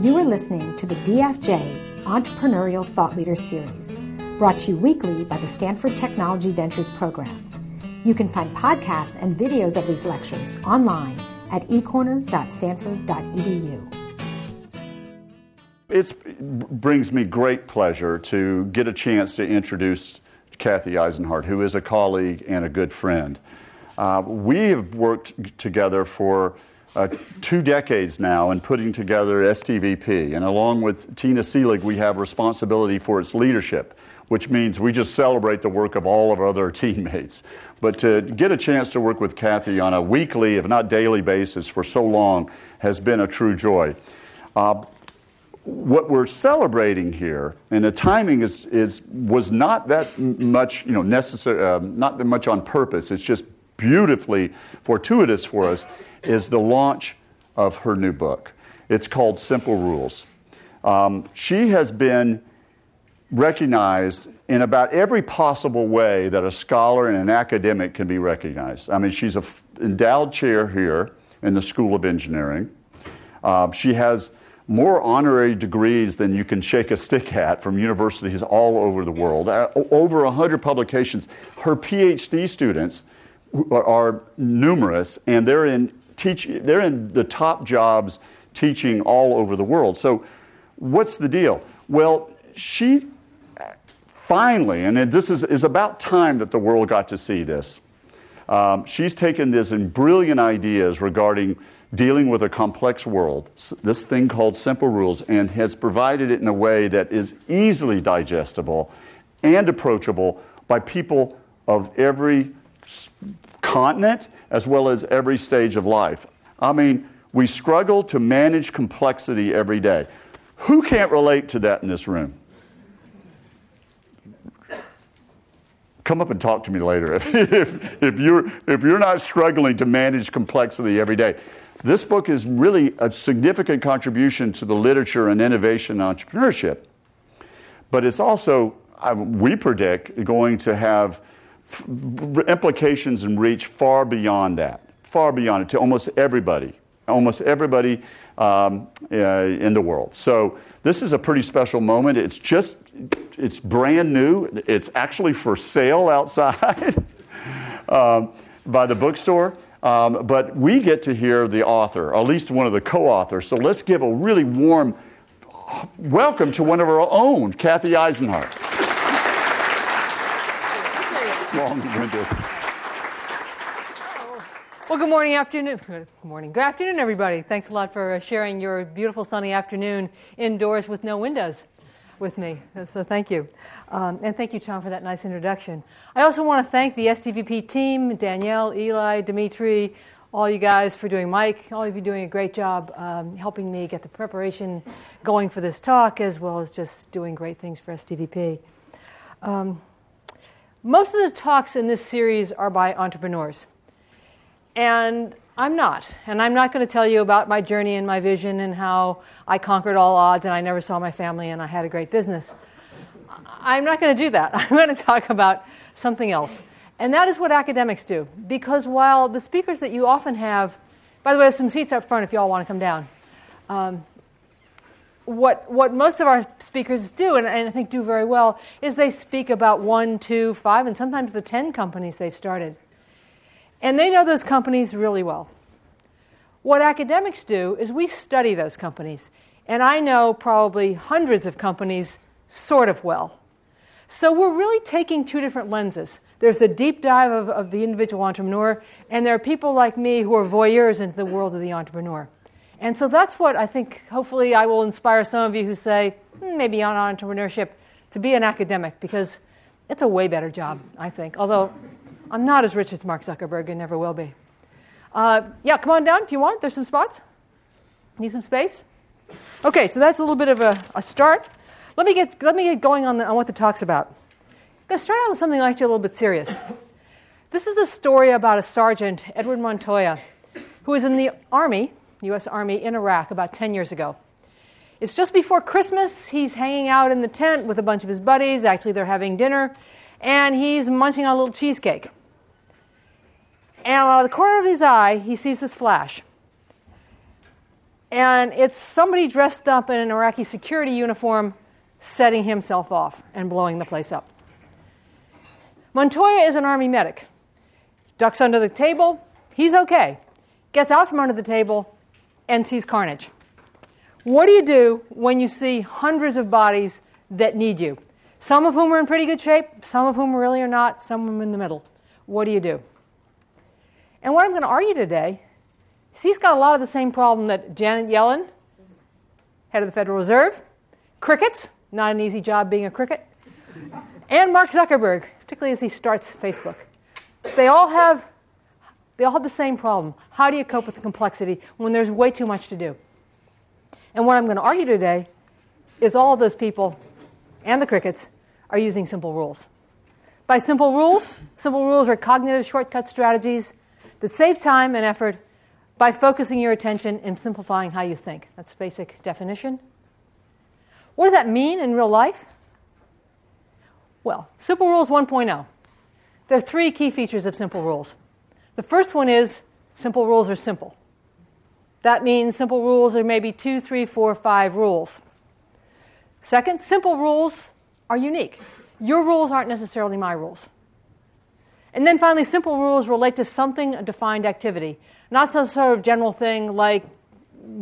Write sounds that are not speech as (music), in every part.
You are listening to the DFJ Entrepreneurial Thought Leader Series, brought to you weekly by the Stanford Technology Ventures Program. You can find podcasts and videos of these lectures online at ecorner.stanford.edu. It brings me great pleasure to get a chance to introduce Kathy Eisenhardt, who is a colleague and a good friend. Uh, we have worked together for uh, two decades now in putting together STVP, and along with Tina Seelig, we have responsibility for its leadership, which means we just celebrate the work of all of our other (laughs) teammates. But to get a chance to work with Kathy on a weekly, if not daily basis for so long has been a true joy. Uh, what we're celebrating here, and the timing is, is was not that much, you know, necessary, uh, not that much on purpose. It's just beautifully fortuitous for us, is the launch of her new book. It's called Simple Rules. Um, she has been recognized in about every possible way that a scholar and an academic can be recognized. I mean, she's an f- endowed chair here in the School of Engineering. Uh, she has more honorary degrees than you can shake a stick at from universities all over the world, uh, over 100 publications. Her PhD students are numerous, and they're in, teach, they're in the top jobs teaching all over the world. So, what's the deal? Well, she finally, and this is, is about time that the world got to see this. Um, she's taken this and brilliant ideas regarding dealing with a complex world, this thing called simple rules, and has provided it in a way that is easily digestible and approachable by people of every continent as well as every stage of life. I mean, we struggle to manage complexity every day. Who can't relate to that in this room? come up and talk to me later (laughs) if, if, if, you're, if you're not struggling to manage complexity every day. This book is really a significant contribution to the literature and innovation and entrepreneurship. But it's also, we predict, going to have implications and reach far beyond that, far beyond it, to almost everybody, almost everybody um, uh, in the world. So this is a pretty special moment. It's just it's brand new. It's actually for sale outside (laughs) um, by the bookstore. Um, but we get to hear the author, or at least one of the co authors. So let's give a really warm welcome to one of our own, Kathy Eisenhardt. Long winded. Well, good morning, afternoon. Good morning. Good afternoon, everybody. Thanks a lot for uh, sharing your beautiful sunny afternoon indoors with no windows with me. So thank you. Um, and thank you, Tom, for that nice introduction. I also want to thank the STVP team, Danielle, Eli, Dimitri, all you guys for doing Mike, all of you doing a great job um, helping me get the preparation going for this talk, as well as just doing great things for STVP. Um, most of the talks in this series are by entrepreneurs. And I'm not. And I'm not going to tell you about my journey and my vision and how I conquered all odds and I never saw my family and I had a great business. I'm not going to do that. (laughs) I'm going to talk about something else. And that is what academics do. Because while the speakers that you often have, by the way, there's some seats up front if you all want to come down. Um, what, what most of our speakers do, and, and I think do very well, is they speak about one, two, five, and sometimes the ten companies they've started. And they know those companies really well. What academics do is we study those companies. And I know probably hundreds of companies sort of well. So we're really taking two different lenses. There's the deep dive of, of the individual entrepreneur, and there are people like me who are voyeurs into the world of the entrepreneur. And so that's what I think, hopefully, I will inspire some of you who say, hmm, maybe on entrepreneurship, to be an academic, because it's a way better job, I think. Although I'm not as rich as Mark Zuckerberg and never will be. Uh, yeah, come on down if you want. There's some spots. Need some space? Okay, so that's a little bit of a, a start. Let me, get, let me get going on, the, on what the talk's about. I'm going to start out with something actually a little bit serious. This is a story about a sergeant, Edward Montoya, who was in the Army, U.S. Army, in Iraq about 10 years ago. It's just before Christmas. He's hanging out in the tent with a bunch of his buddies. Actually, they're having dinner, and he's munching on a little cheesecake. And out of the corner of his eye, he sees this flash. And it's somebody dressed up in an Iraqi security uniform setting himself off and blowing the place up. Montoya is an army medic. Ducks under the table, he's okay. Gets out from under the table and sees carnage. What do you do when you see hundreds of bodies that need you? Some of whom are in pretty good shape, some of whom really are not, some of them in the middle. What do you do? And what I'm going to argue today is he's got a lot of the same problem that Janet Yellen, head of the Federal Reserve, crickets, not an easy job being a cricket, and Mark Zuckerberg, particularly as he starts Facebook. They all have they all have the same problem. How do you cope with the complexity when there's way too much to do? And what I'm going to argue today is all of those people and the crickets are using simple rules. By simple rules, simple rules are cognitive shortcut strategies that save time and effort by focusing your attention and simplifying how you think. That's basic definition. What does that mean in real life? Well, Simple Rules 1.0. There are three key features of simple rules. The first one is simple rules are simple. That means simple rules are maybe two, three, four, five rules. Second, simple rules are unique. Your rules aren't necessarily my rules. And then finally, simple rules relate to something, a defined activity, not some sort of general thing like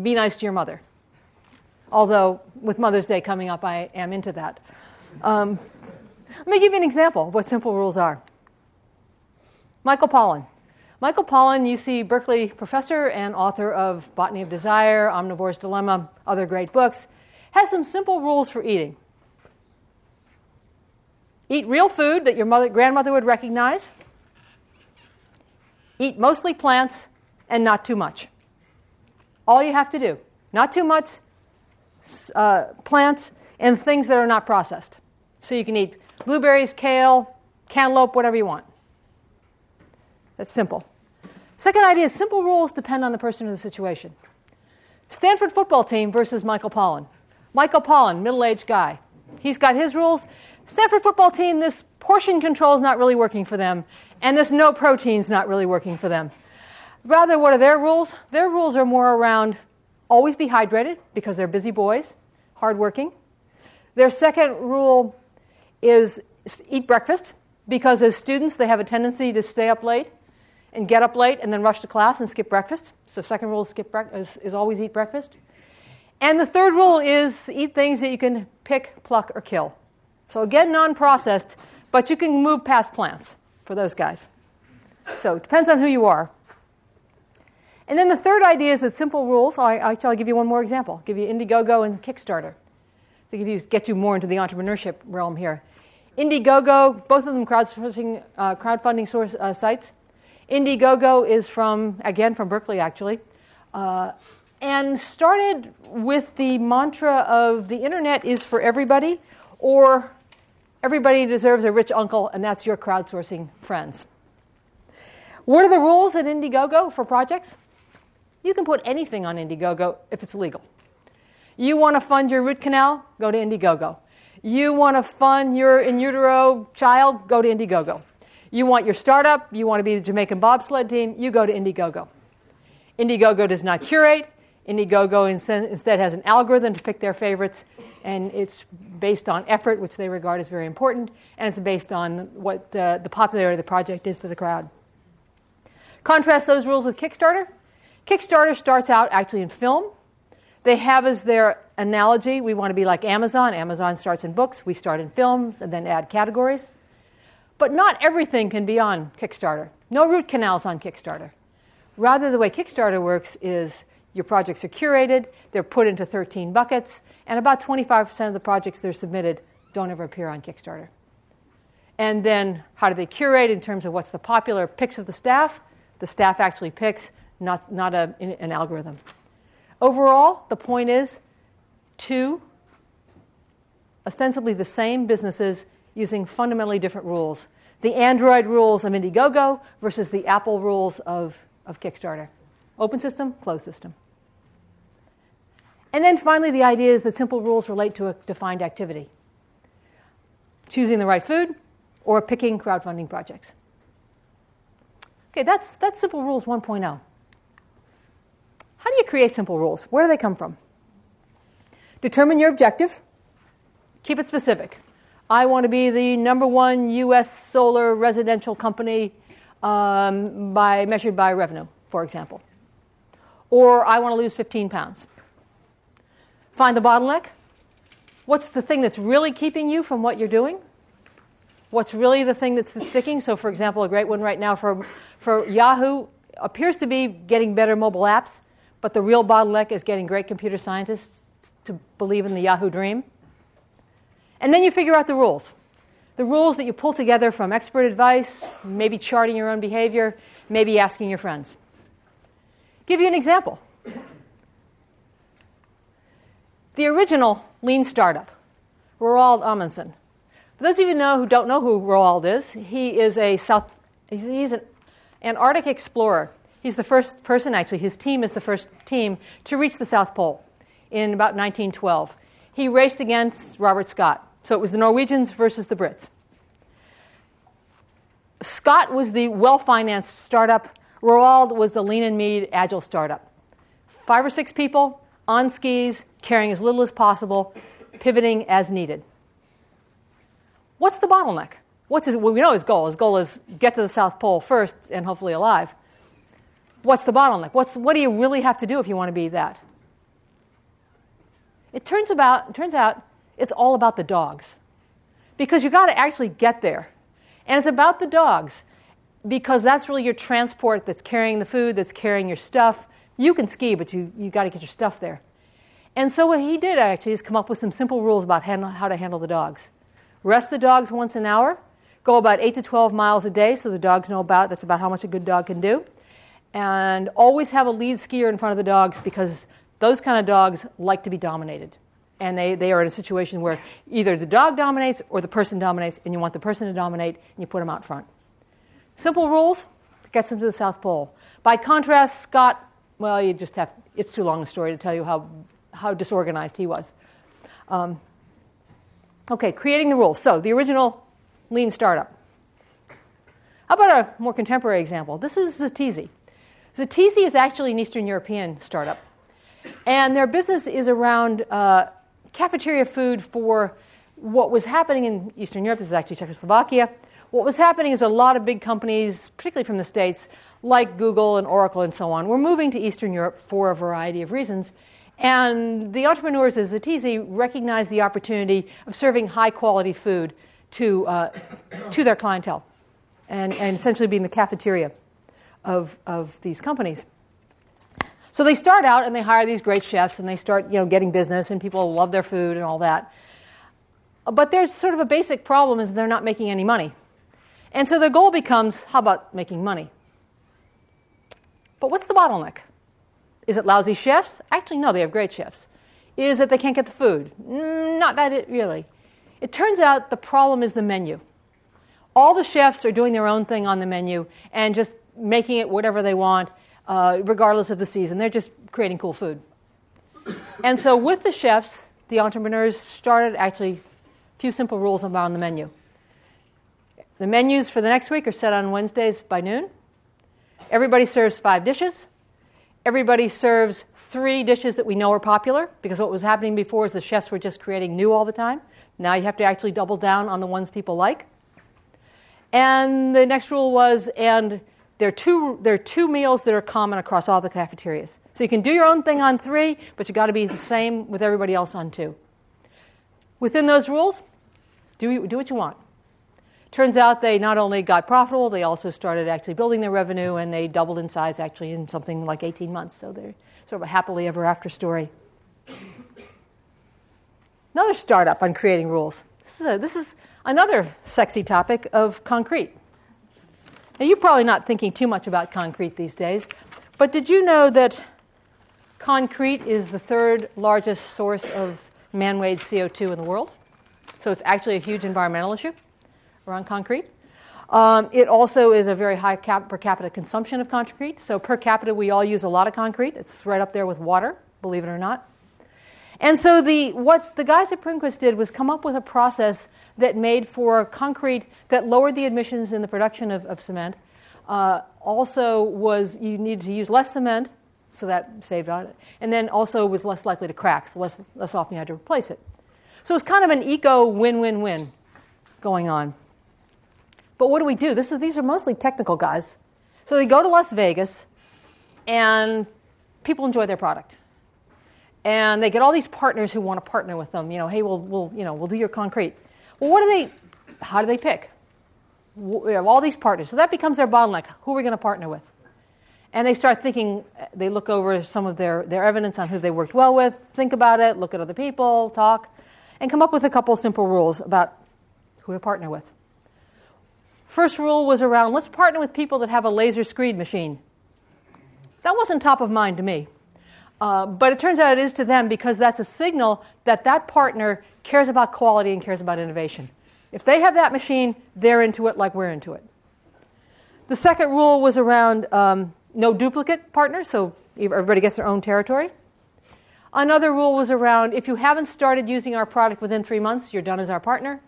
be nice to your mother. Although, with Mother's Day coming up, I am into that. Um, let me give you an example of what simple rules are. Michael Pollan. Michael Pollan, UC Berkeley professor and author of Botany of Desire, Omnivore's Dilemma, other great books, has some simple rules for eating. Eat real food that your mother, grandmother would recognize. Eat mostly plants and not too much. All you have to do. Not too much uh, plants and things that are not processed. So you can eat blueberries, kale, cantaloupe, whatever you want. That's simple. Second idea simple rules depend on the person or the situation. Stanford football team versus Michael Pollan. Michael Pollan, middle aged guy. He's got his rules. Stanford football team, this portion control is not really working for them, and this no protein is not really working for them. Rather, what are their rules? Their rules are more around always be hydrated because they're busy boys, hardworking. Their second rule is eat breakfast because as students they have a tendency to stay up late and get up late and then rush to class and skip breakfast. So second rule is skip bre- is, is always eat breakfast. And the third rule is eat things that you can pick, pluck, or kill. So again, non-processed, but you can move past plants for those guys. So it depends on who you are. And then the third idea is that simple rules. I, I, will give you one more example. I'll give you Indiegogo and Kickstarter to give you, get you more into the entrepreneurship realm here. Indiegogo, both of them crowdsourcing, uh, crowdfunding source, uh, sites. Indiegogo is from, again, from Berkeley actually, uh, and started with the mantra of the internet is for everybody, or everybody deserves a rich uncle, and that's your crowdsourcing friends. What are the rules at Indiegogo for projects? You can put anything on Indiegogo if it's legal. You want to fund your root canal? Go to Indiegogo. You want to fund your in utero child? Go to Indiegogo. You want your startup? You want to be the Jamaican bobsled team? You go to Indiegogo. Indiegogo does not curate. Indiegogo instead has an algorithm to pick their favorites, and it's based on effort, which they regard as very important, and it's based on what uh, the popularity of the project is to the crowd. Contrast those rules with Kickstarter. Kickstarter starts out actually in film. They have as their analogy, we want to be like Amazon. Amazon starts in books, we start in films, and then add categories. But not everything can be on Kickstarter. No root canals on Kickstarter. Rather, the way Kickstarter works is your projects are curated, they're put into 13 buckets, and about 25% of the projects that are submitted don't ever appear on Kickstarter. And then, how do they curate in terms of what's the popular picks of the staff? The staff actually picks not, not a, an algorithm. Overall, the point is two ostensibly the same businesses using fundamentally different rules. The Android rules of Indiegogo versus the Apple rules of, of Kickstarter. Open system, closed system. And then finally, the idea is that simple rules relate to a defined activity choosing the right food or picking crowdfunding projects. Okay, that's, that's Simple Rules 1.0. How do you create simple rules? Where do they come from? Determine your objective. Keep it specific. I want to be the number one U.S. solar residential company um, by measured by revenue, for example. Or I want to lose 15 pounds. Find the bottleneck. What's the thing that's really keeping you from what you're doing? What's really the thing that's the sticking? So, for example, a great one right now for, for Yahoo appears to be getting better mobile apps, but the real bottleneck is getting great computer scientists to believe in the Yahoo dream. And then you figure out the rules. The rules that you pull together from expert advice, maybe charting your own behavior, maybe asking your friends. Give you an example. The original lean startup, Roald Amundsen. For those of you know who don't know who Roald is, he is a South, he's an Antarctic explorer. He's the first person, actually, his team is the first team to reach the South Pole in about 1912. He raced against Robert Scott. So it was the Norwegians versus the Brits. Scott was the well financed startup, Roald was the lean and mean agile startup. Five or six people on skis, carrying as little as possible, pivoting as needed. What's the bottleneck? What's his, well, we know his goal. His goal is get to the South Pole first and hopefully alive. What's the bottleneck? What's, what do you really have to do if you want to be that? It turns, about, turns out it's all about the dogs. Because you've got to actually get there. And it's about the dogs because that's really your transport that's carrying the food, that's carrying your stuff. You can ski, but you, you got to get your stuff there. And so what he did actually is come up with some simple rules about handle, how to handle the dogs. Rest the dogs once an hour. Go about 8 to 12 miles a day so the dogs know about that's about how much a good dog can do. And always have a lead skier in front of the dogs because those kind of dogs like to be dominated. And they, they are in a situation where either the dog dominates or the person dominates, and you want the person to dominate, and you put them out front. Simple rules gets them to the South Pole. By contrast, Scott, well, you just have, it's too long a story to tell you how, how disorganized he was. Um, okay, creating the rules. So, the original lean startup. How about a more contemporary example? This is Zatisi. Zatisi is actually an Eastern European startup. And their business is around uh, cafeteria food for what was happening in Eastern Europe. This is actually Czechoslovakia. What was happening is a lot of big companies, particularly from the States, like Google and Oracle and so on, were moving to Eastern Europe for a variety of reasons. And the entrepreneurs at Zatisi recognized the opportunity of serving high quality food to, uh, to their clientele and, and essentially being the cafeteria of, of these companies. So they start out and they hire these great chefs and they start, you know, getting business and people love their food and all that. But there's sort of a basic problem is they're not making any money. And so their goal becomes, how about making money? But what's the bottleneck? Is it lousy chefs? Actually, no, they have great chefs. Is it they can't get the food? Mm, not that it really. It turns out the problem is the menu. All the chefs are doing their own thing on the menu and just making it whatever they want, uh, regardless of the season. They're just creating cool food. And so, with the chefs, the entrepreneurs started actually a few simple rules around the menu. The menus for the next week are set on Wednesdays by noon. Everybody serves five dishes. Everybody serves three dishes that we know are popular because what was happening before is the chefs were just creating new all the time. Now you have to actually double down on the ones people like. And the next rule was, and there are, two, there are two meals that are common across all the cafeterias. So you can do your own thing on three, but you've got to be the same with everybody else on two. Within those rules, do, do what you want. Turns out they not only got profitable, they also started actually building their revenue and they doubled in size actually in something like 18 months. So they're sort of a happily ever after story. Another startup on creating rules. This is, a, this is another sexy topic of concrete. Now, you're probably not thinking too much about concrete these days, but did you know that concrete is the third largest source of man made CO2 in the world? So it's actually a huge environmental issue around concrete. Um, it also is a very high cap- per capita consumption of concrete. So, per capita, we all use a lot of concrete. It's right up there with water, believe it or not. And so, the, what the guys at Prunquist did was come up with a process that made for concrete that lowered the emissions in the production of, of cement. Uh, also, was you needed to use less cement So that saved on it. And then also was less likely to crack, so less, less often you had to replace it. So it's kind of an eco win win win going on. But what do we do? This is, these are mostly technical guys. So they go to Las Vegas, and people enjoy their product. And they get all these partners who want to partner with them. You know, hey, we'll, we'll, you know, we'll do your concrete. Well, what do they, how do they pick? We have all these partners. So that becomes their bottleneck. Who are we going to partner with? And they start thinking, they look over some of their, their evidence on who they worked well with, think about it, look at other people, talk, and come up with a couple simple rules about who to partner with. First rule was around let's partner with people that have a laser screed machine. That wasn't top of mind to me. Uh, but it turns out it is to them because that's a signal that that partner cares about quality and cares about innovation. If they have that machine, they're into it like we're into it. The second rule was around um, no duplicate partners, so everybody gets their own territory. Another rule was around if you haven't started using our product within three months, you're done as our partner.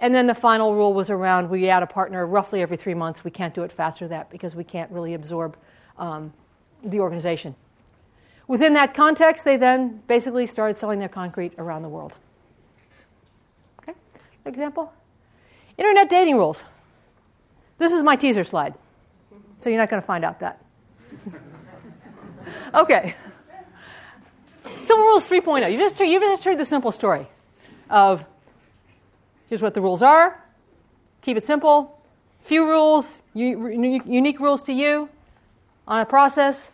And then the final rule was around we add a partner roughly every three months. We can't do it faster than that because we can't really absorb um, the organization. Within that context, they then basically started selling their concrete around the world. Okay, example Internet dating rules. This is my teaser slide, so you're not going to find out that. (laughs) okay. Simple Rules 3.0. You just, you just heard the simple story of Here's what the rules are. Keep it simple. Few rules, unique rules to you on a process.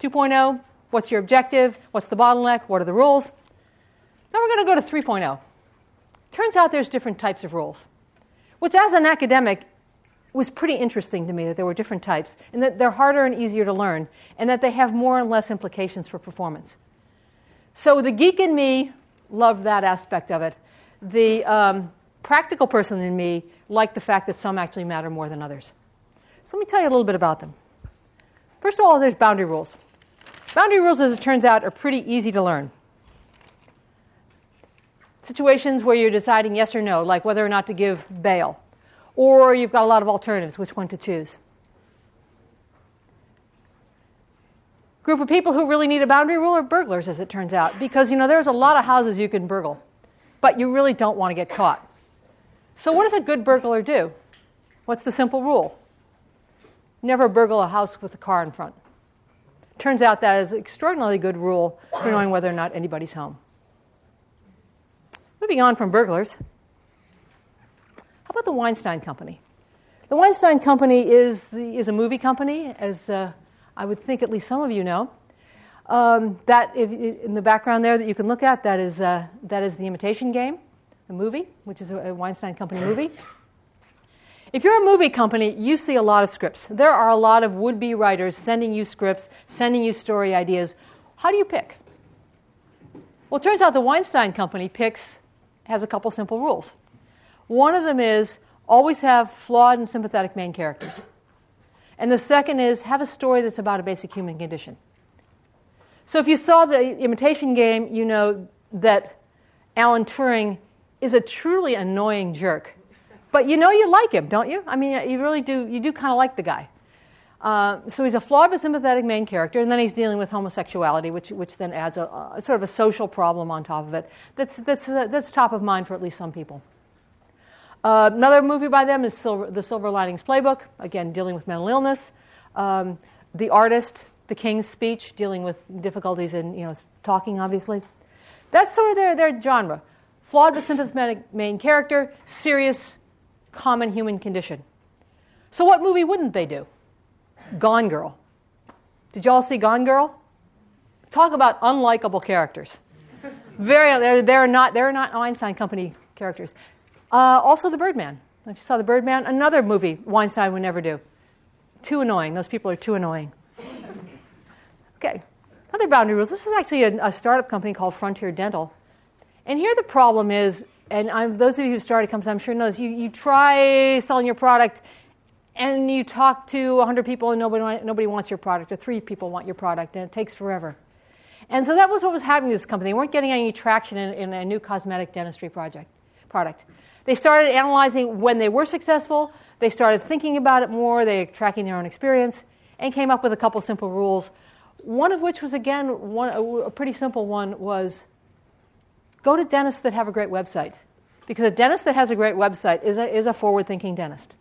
2.0, what's your objective? What's the bottleneck? What are the rules? Now we're going to go to 3.0. Turns out there's different types of rules, which as an academic was pretty interesting to me that there were different types and that they're harder and easier to learn and that they have more and less implications for performance. So the geek in me loved that aspect of it the um, practical person in me liked the fact that some actually matter more than others. So let me tell you a little bit about them. First of all, there's boundary rules. Boundary rules, as it turns out, are pretty easy to learn. Situations where you're deciding yes or no, like whether or not to give bail, or you've got a lot of alternatives, which one to choose. Group of people who really need a boundary rule are burglars, as it turns out, because you know there's a lot of houses you can burgle but you really don't want to get caught. So, what does a good burglar do? What's the simple rule? Never burgle a house with a car in front. Turns out that is an extraordinarily good rule for knowing whether or not anybody's home. Moving on from burglars, how about the Weinstein Company? The Weinstein Company is, the, is a movie company, as uh, I would think at least some of you know. Um, that if, in the background there that you can look at, that is, uh, that is the Imitation Game, the movie, which is a Weinstein Company movie. If you're a movie company, you see a lot of scripts. There are a lot of would be writers sending you scripts, sending you story ideas. How do you pick? Well, it turns out the Weinstein Company picks, has a couple simple rules. One of them is always have flawed and sympathetic main characters. And the second is have a story that's about a basic human condition. So if you saw the imitation game, you know that Alan Turing is a truly annoying jerk. But you know you like him, don't you? I mean, you really do, you do kind of like the guy. Uh, so he's a flawed but sympathetic main character, and then he's dealing with homosexuality, which, which then adds a, a sort of a social problem on top of it that's, that's, uh, that's top of mind for at least some people. Uh, another movie by them is Silver, The Silver Linings Playbook, again, dealing with mental illness. Um, the Artist, the King's Speech, dealing with difficulties in you know, talking, obviously. That's sort of their, their genre. Flawed but sympathetic main character, serious, common human condition. So, what movie wouldn't they do? Gone Girl. Did y'all see Gone Girl? Talk about unlikable characters. Very, they're, they're, not, they're not Weinstein Company characters. Uh, also, The Birdman. If you saw The Birdman, another movie Weinstein would never do. Too annoying. Those people are too annoying. Okay, other boundary rules. This is actually a, a startup company called Frontier Dental. And here the problem is, and I'm, those of you who started companies, I'm sure know this, you, you try selling your product and you talk to 100 people and nobody, nobody wants your product, or three people want your product, and it takes forever. And so that was what was happening to this company. They weren't getting any traction in, in a new cosmetic dentistry project, product. They started analyzing when they were successful, they started thinking about it more, they tracking their own experience, and came up with a couple simple rules One of which was, again, one, a pretty simple one was go to dentists that have a great website. Because a dentist that has a great website is a, is a forward thinking dentist.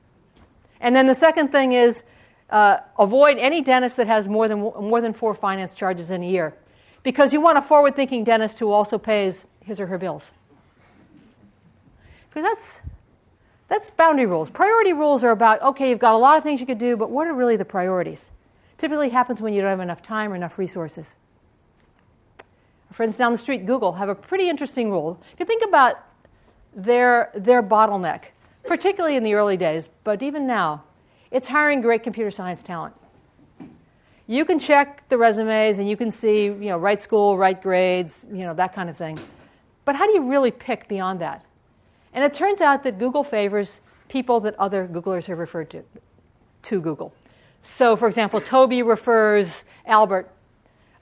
And then the second thing is uh, avoid any dentist that has more than, more than four finance charges in a year. Because you want a forward thinking dentist who also pays his or her bills. Because that's, that's boundary rules. Priority rules are about okay, you've got a lot of things you could do, but what are really the priorities? Typically happens when you don't have enough time or enough resources. Our friends down the street, Google, have a pretty interesting rule. If you think about their, their bottleneck, particularly in the early days, but even now, it's hiring great computer science talent. You can check the resumes and you can see, you know, right school, right grades, you know, that kind of thing. But how do you really pick beyond that? And it turns out that Google favors people that other Googlers have referred to, to Google. So, for example, Toby refers Albert,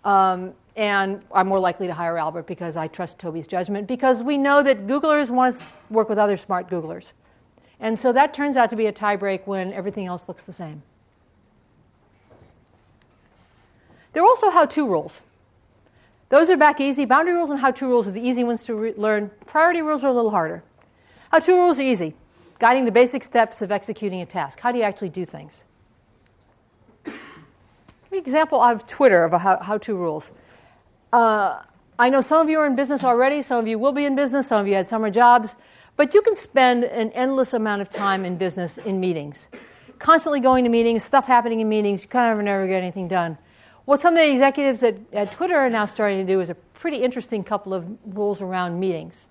um, and I'm more likely to hire Albert because I trust Toby's judgment, because we know that Googlers want to work with other smart Googlers. And so that turns out to be a tiebreak when everything else looks the same. There are also how to rules. Those are back easy. Boundary rules and how to rules are the easy ones to re- learn. Priority rules are a little harder. How to rules are easy, guiding the basic steps of executing a task. How do you actually do things? An example of Twitter of how to rules. Uh, I know some of you are in business already, some of you will be in business, some of you had summer jobs. But you can spend an endless amount of time in business in meetings, constantly going to meetings, stuff happening in meetings, you kind of never get anything done. What some of the executives at, at Twitter are now starting to do is a pretty interesting couple of rules around meetings.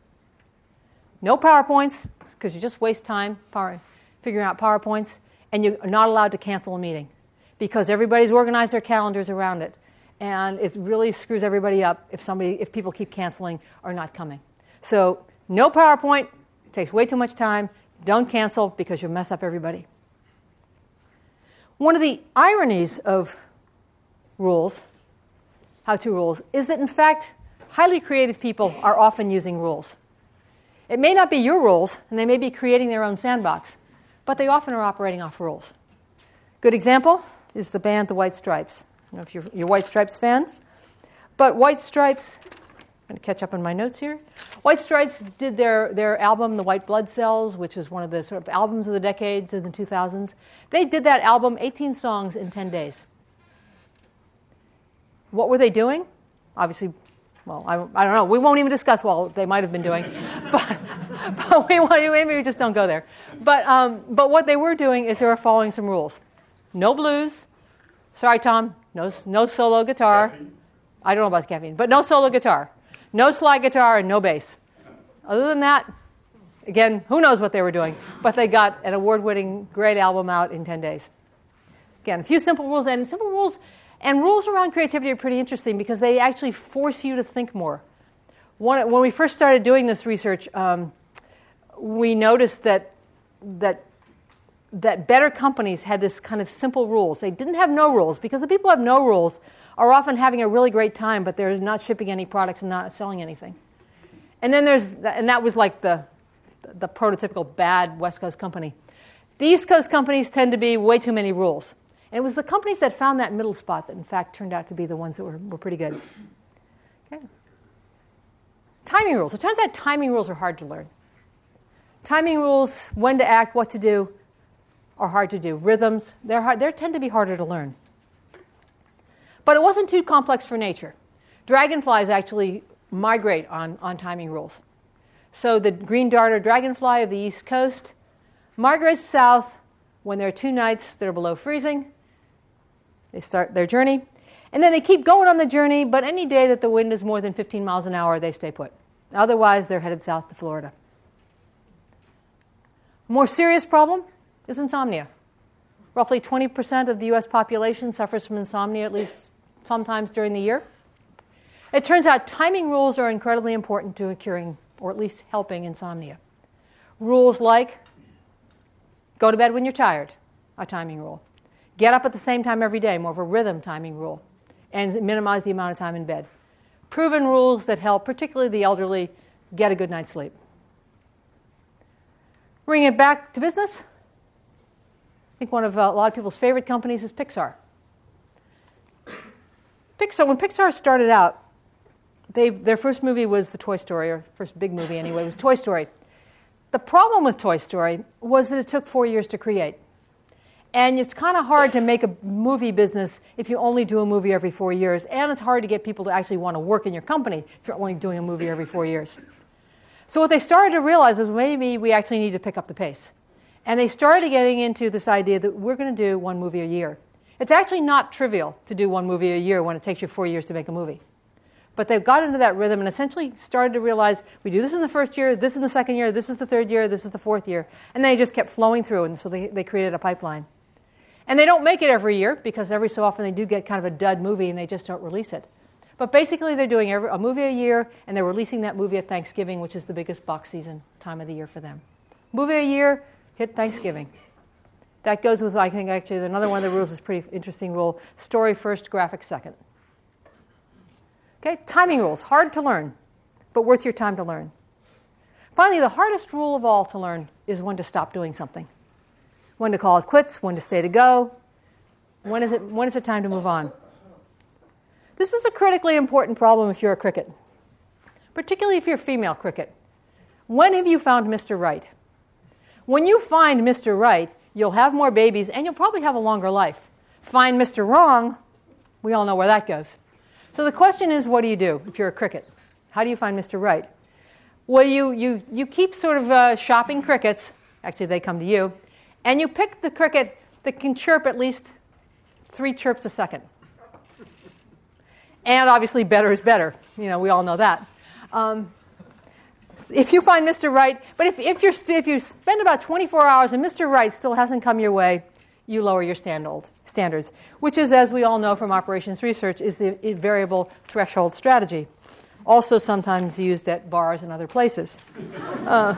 No PowerPoints, because you just waste time power, figuring out PowerPoints, and you're not allowed to cancel a meeting because everybody's organized their calendars around it. And it really screws everybody up if somebody if people keep canceling or not coming. So no PowerPoint, takes way too much time. Don't cancel because you'll mess up everybody. One of the ironies of rules, how to rules, is that in fact, highly creative people are often using rules. It may not be your rules, and they may be creating their own sandbox, but they often are operating off rules. Good example is the band The White Stripes. Know if you're, you're White Stripes fans, but White Stripes I'm going to catch up on my notes here. White Stripes did their, their album, The White Blood Cells, which was one of the sort of albums of the decades in the 2000s. They did that album, 18 songs in 10 days. What were they doing? Obviously, well, I, I don't know. We won't even discuss what they might have been doing, (laughs) but, but we, maybe we just don't go there. But, um, but what they were doing is they were following some rules. No blues. Sorry, Tom. No, no solo guitar. I don't know about the caffeine, but no solo guitar. No slide guitar and no bass. Other than that, again, who knows what they were doing, but they got an award winning great album out in 10 days. Again, a few simple rules, and simple rules and rules around creativity are pretty interesting because they actually force you to think more. One, when we first started doing this research, um, we noticed that, that, that better companies had this kind of simple rules. They didn't have no rules because the people who have no rules are often having a really great time, but they're not shipping any products and not selling anything. And then there's, and that was like the, the prototypical bad West Coast company. The East Coast companies tend to be way too many rules. And it was the companies that found that middle spot that, in fact, turned out to be the ones that were, were pretty good. Okay. Timing rules. It turns out timing rules are hard to learn. Timing rules, when to act, what to do, are hard to do. Rhythms, they're hard, they tend to be harder to learn. But it wasn't too complex for nature. Dragonflies actually migrate on, on timing rules. So the green darner dragonfly of the east coast migrates south when there are two nights that are below freezing. They start their journey. And then they keep going on the journey, but any day that the wind is more than 15 miles an hour, they stay put. Otherwise, they're headed south to Florida. More serious problem is insomnia. Roughly 20% of the US population suffers from insomnia at least sometimes during the year. It turns out timing rules are incredibly important to curing, or at least helping, insomnia. Rules like go to bed when you're tired, a timing rule. Get up at the same time every day, more of a rhythm timing rule, and minimize the amount of time in bed. Proven rules that help, particularly the elderly, get a good night's sleep. Bring it back to business. I think one of uh, a lot of people's favorite companies is Pixar. Pixar, when Pixar started out, they, their first movie was the Toy Story, or first big movie anyway, was Toy Story. The problem with Toy Story was that it took four years to create. And it's kind of hard to make a movie business if you only do a movie every four years. And it's hard to get people to actually want to work in your company if you're only doing a movie every four years. So what they started to realize was maybe we actually need to pick up the pace. And they started getting into this idea that we're going to do one movie a year. It's actually not trivial to do one movie a year when it takes you four years to make a movie. But they got into that rhythm and essentially started to realize we do this in the first year, this in the second year, this is the third year, this is the fourth year. And they just kept flowing through, and so they, they created a pipeline. And they don't make it every year because every so often they do get kind of a dud movie and they just don't release it. But basically, they're doing every, a movie a year and they're releasing that movie at Thanksgiving, which is the biggest box season time of the year for them. Movie a year, hit Thanksgiving. That goes with, I think, actually, another one of the rules is pretty interesting rule story first, graphic second. Okay, timing rules, hard to learn, but worth your time to learn. Finally, the hardest rule of all to learn is when to stop doing something when to call it quits, when to stay to go, when is it, when is it time to move on. This is a critically important problem if you're a cricket, particularly if you're a female cricket. When have you found Mr. Right? When you find Mr. Right, you'll have more babies and you'll probably have a longer life. Find Mr. Wrong, we all know where that goes. So the question is what do you do if you're a cricket? How do you find Mr. Right? Well, you, you, you keep sort of uh, shopping crickets, actually, they come to you, and you pick the cricket that can chirp at least three chirps a second. And obviously, better is better. You know, we all know that. Um, if you find Mr. Right, but if, if, you're st- if you spend about 24 hours and Mr. Right still hasn't come your way, you lower your standard, standards, which is, as we all know from operations research, is the variable threshold strategy, also sometimes used at bars and other places. Uh,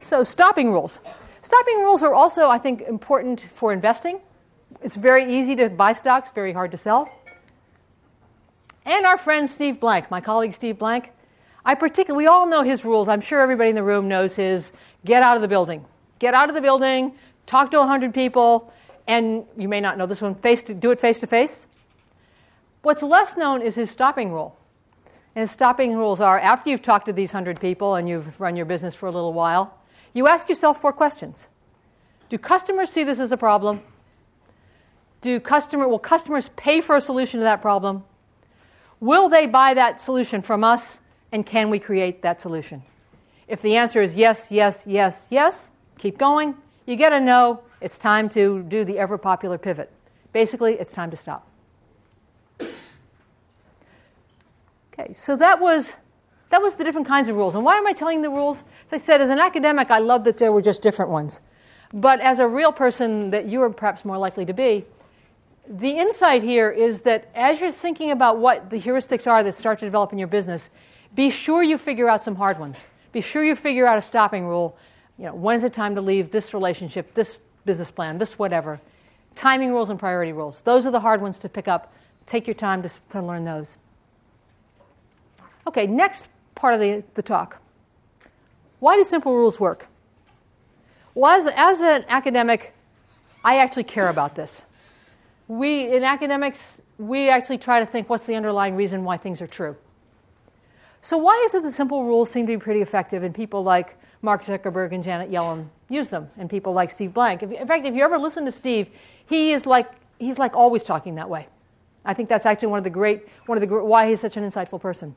so, stopping rules. Stopping rules are also, I think, important for investing. It's very easy to buy stocks, very hard to sell. And our friend Steve Blank, my colleague Steve Blank, I particularly, we all know his rules. I'm sure everybody in the room knows his get out of the building. Get out of the building, talk to 100 people, and you may not know this one, face to, do it face to face. What's less known is his stopping rule. And his stopping rules are after you've talked to these 100 people and you've run your business for a little while, you ask yourself four questions Do customers see this as a problem? Do customer, will customers pay for a solution to that problem? Will they buy that solution from us? And can we create that solution? If the answer is yes, yes, yes, yes, keep going. You get a no, it's time to do the ever popular pivot. Basically, it's time to stop. Okay, so that was that was the different kinds of rules. And why am I telling the rules? As I said, as an academic, I love that there were just different ones. But as a real person that you are perhaps more likely to be, the insight here is that as you're thinking about what the heuristics are that start to develop in your business, be sure you figure out some hard ones. Be sure you figure out a stopping rule. You know, when's it time to leave this relationship, this business plan, this whatever. Timing rules and priority rules. Those are the hard ones to pick up. Take your time to, to learn those. Okay, next part of the, the talk. Why do simple rules work? Well, as, as an academic, I actually care about this. We, in academics, we actually try to think what's the underlying reason why things are true. So, why is it that simple rules seem to be pretty effective and people like Mark Zuckerberg and Janet Yellen use them, and people like Steve Blank? In fact, if you ever listen to Steve, he is like, he's like always talking that way. I think that's actually one of the great, one of the, why he's such an insightful person.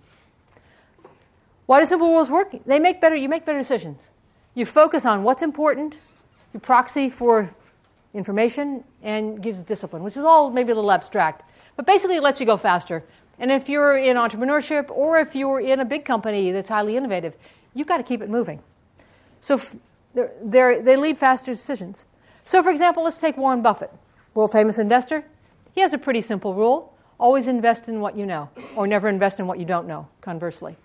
Why do simple rules work? They make better, you make better decisions. You focus on what's important, you proxy for information, and gives discipline, which is all maybe a little abstract. But basically, it lets you go faster. And if you're in entrepreneurship or if you're in a big company that's highly innovative, you've got to keep it moving. So they're, they're, they lead faster decisions. So, for example, let's take Warren Buffett, world famous investor. He has a pretty simple rule always invest in what you know, or never invest in what you don't know, conversely.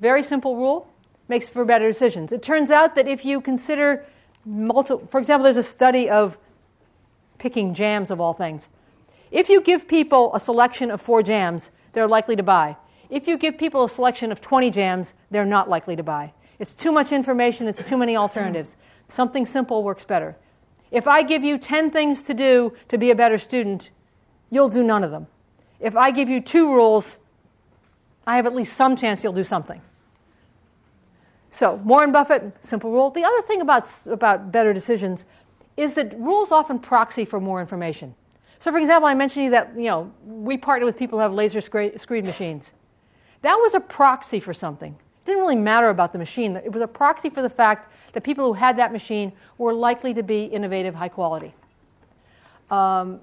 Very simple rule, makes for better decisions. It turns out that if you consider multiple, for example, there's a study of picking jams of all things. If you give people a selection of four jams, they're likely to buy. If you give people a selection of 20 jams, they're not likely to buy. It's too much information, it's too many alternatives. Something simple works better. If I give you 10 things to do to be a better student, you'll do none of them. If I give you two rules, I have at least some chance you'll do something. So, Warren Buffett, simple rule. The other thing about, about better decisions is that rules often proxy for more information. So, for example, I mentioned you that you know, we partner with people who have laser screen machines. That was a proxy for something. It didn't really matter about the machine. It was a proxy for the fact that people who had that machine were likely to be innovative, high quality. Um,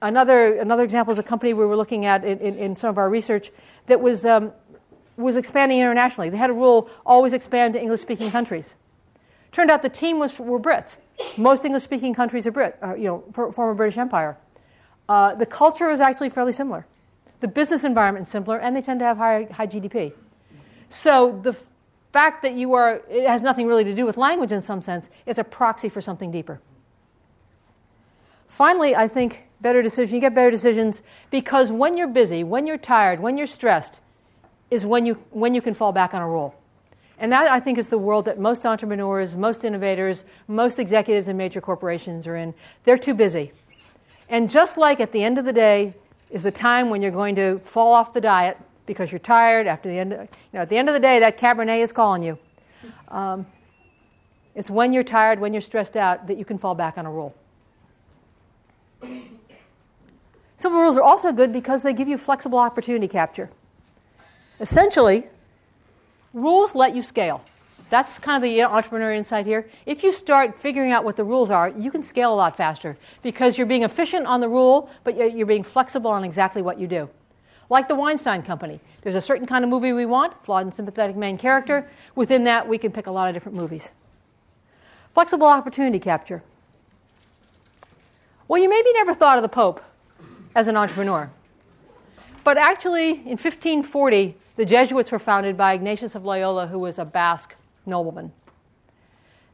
another, another example is a company we were looking at in, in, in some of our research that was, um, was expanding internationally. They had a rule always expand to English speaking countries. Turned out the team was, were Brits. Most English speaking countries are Brit, uh, you know, for, former British Empire. Uh, the culture is actually fairly similar. The business environment is simpler, and they tend to have high, high GDP. So the fact that you are, it has nothing really to do with language in some sense, it's a proxy for something deeper. Finally, I think better decisions, you get better decisions because when you're busy, when you're tired, when you're stressed, is when you, when you can fall back on a rule. And that, I think, is the world that most entrepreneurs, most innovators, most executives in major corporations are in. They're too busy. And just like at the end of the day is the time when you're going to fall off the diet because you're tired after the end, of, you know, at the end of the day, that Cabernet is calling you. Um, it's when you're tired, when you're stressed out, that you can fall back on a rule. Simple rules are also good because they give you flexible opportunity capture. Essentially, Rules let you scale. That's kind of the entrepreneur insight here. If you start figuring out what the rules are, you can scale a lot faster because you're being efficient on the rule, but you're being flexible on exactly what you do. Like the Weinstein Company. There's a certain kind of movie we want, flawed and sympathetic main character. Within that, we can pick a lot of different movies. Flexible opportunity capture. Well, you maybe never thought of the Pope as an entrepreneur. But actually, in 1540, the Jesuits were founded by Ignatius of Loyola, who was a Basque nobleman.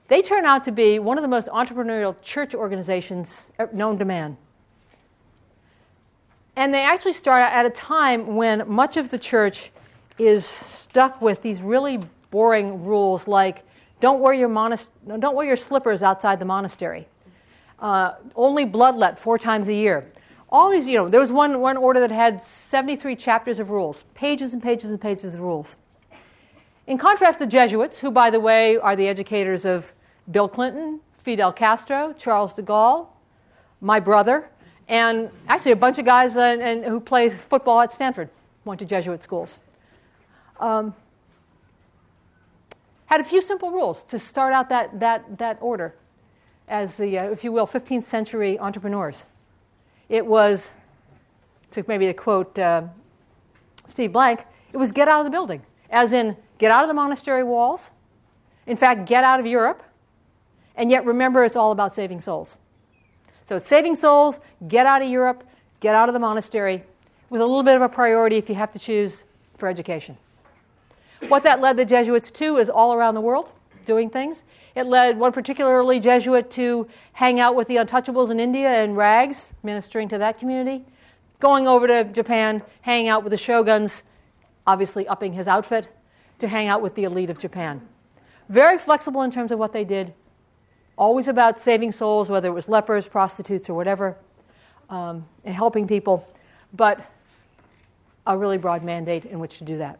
They turn out to be one of the most entrepreneurial church organizations known to man. And they actually start at a time when much of the church is stuck with these really boring rules like don't wear your, monast- don't wear your slippers outside the monastery, uh, only bloodlet four times a year all these, you know, there was one, one order that had 73 chapters of rules, pages and pages and pages of rules. In contrast, the Jesuits, who, by the way, are the educators of Bill Clinton, Fidel Castro, Charles de Gaulle, my brother, and actually a bunch of guys uh, and, who play football at Stanford, went to Jesuit schools. Um, had a few simple rules to start out that, that, that order as the, uh, if you will, 15th century entrepreneurs. It was, to maybe to quote uh, Steve Blank, it was get out of the building, as in get out of the monastery walls. In fact, get out of Europe. And yet remember, it's all about saving souls. So it's saving souls, get out of Europe, get out of the monastery, with a little bit of a priority if you have to choose for education. What that led the Jesuits to is all around the world doing things. It led one particular early Jesuit to hang out with the untouchables in India in rags, ministering to that community. Going over to Japan, hanging out with the shoguns, obviously upping his outfit, to hang out with the elite of Japan. Very flexible in terms of what they did, always about saving souls, whether it was lepers, prostitutes, or whatever, um, and helping people, but a really broad mandate in which to do that.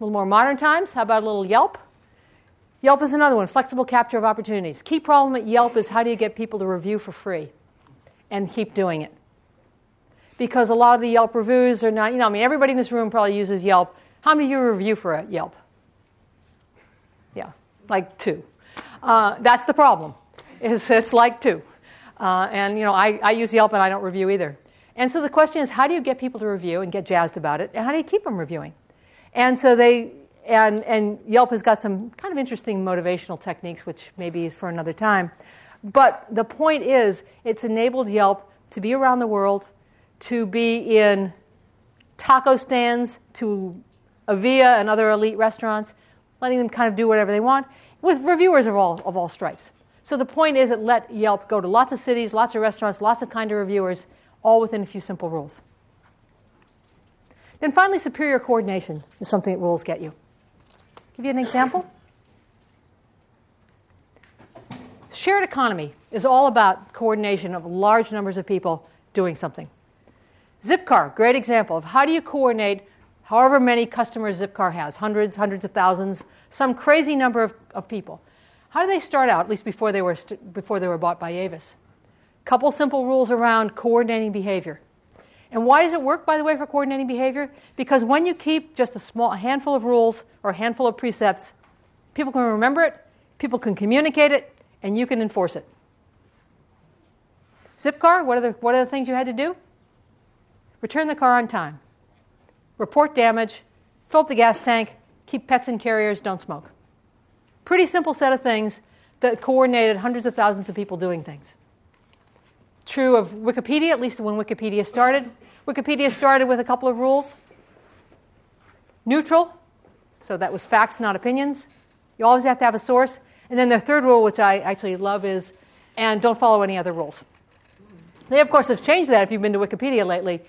A little more modern times, how about a little Yelp? Yelp is another one, flexible capture of opportunities. Key problem at Yelp is how do you get people to review for free and keep doing it? Because a lot of the Yelp reviews are not, you know, I mean, everybody in this room probably uses Yelp. How many of you review for Yelp? Yeah, like two. Uh, that's the problem. It's, it's like two. Uh, and, you know, I, I use Yelp and I don't review either. And so the question is, how do you get people to review and get jazzed about it? And how do you keep them reviewing? And so they, and, and Yelp has got some kind of interesting motivational techniques, which maybe is for another time. But the point is, it's enabled Yelp to be around the world, to be in taco stands, to Evvia and other elite restaurants, letting them kind of do whatever they want, with reviewers of all, of all stripes. So the point is, it let Yelp go to lots of cities, lots of restaurants, lots of kind of reviewers, all within a few simple rules. Then finally, superior coordination is something that rules get you. Give you an example. shared economy is all about coordination of large numbers of people doing something. Zipcar, great example of how do you coordinate however many customers Zipcar has hundreds, hundreds of thousands, some crazy number of, of people. How do they start out, at least before they were, st- before they were bought by Avis? Couple simple rules around coordinating behavior. And why does it work, by the way, for coordinating behavior? Because when you keep just a small a handful of rules or a handful of precepts, people can remember it, people can communicate it, and you can enforce it. Zipcar, what are the, what are the things you had to do? Return the car on time, report damage, fill up the gas tank, keep pets in carriers, don't smoke. Pretty simple set of things that coordinated hundreds of thousands of people doing things. True of Wikipedia, at least when Wikipedia started. Wikipedia started with a couple of rules neutral, so that was facts, not opinions. You always have to have a source. And then the third rule, which I actually love, is and don't follow any other rules. They, of course, have changed that if you've been to Wikipedia lately.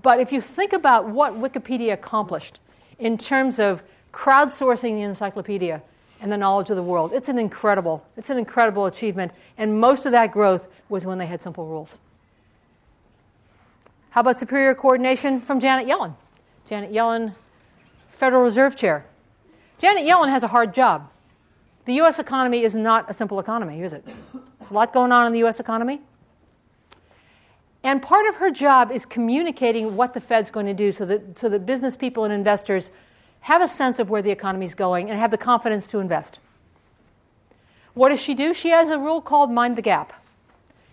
But if you think about what Wikipedia accomplished in terms of crowdsourcing the encyclopedia and the knowledge of the world, it's an incredible, it's an incredible achievement. And most of that growth was when they had simple rules. How about superior coordination from Janet Yellen? Janet Yellen, Federal Reserve Chair. Janet Yellen has a hard job. The U.S. economy is not a simple economy, is it? There's a lot going on in the U.S. economy. And part of her job is communicating what the Fed's going to do so that, so that business people and investors have a sense of where the economy is going and have the confidence to invest. What does she do? She has a rule called mind the gap.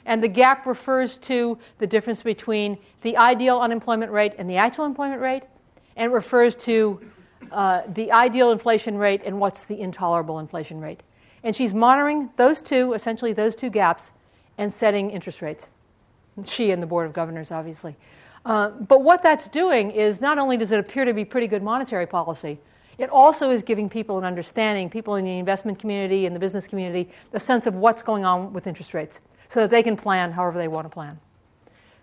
And the gap refers to the difference between the ideal unemployment rate and the actual employment rate, and it refers to uh, the ideal inflation rate and what's the intolerable inflation rate. And she's monitoring those two, essentially those two gaps, and setting interest rates. She and the Board of Governors, obviously. Uh, but what that's doing is not only does it appear to be pretty good monetary policy, it also is giving people an understanding, people in the investment community and the business community, a sense of what's going on with interest rates so that they can plan however they want to plan.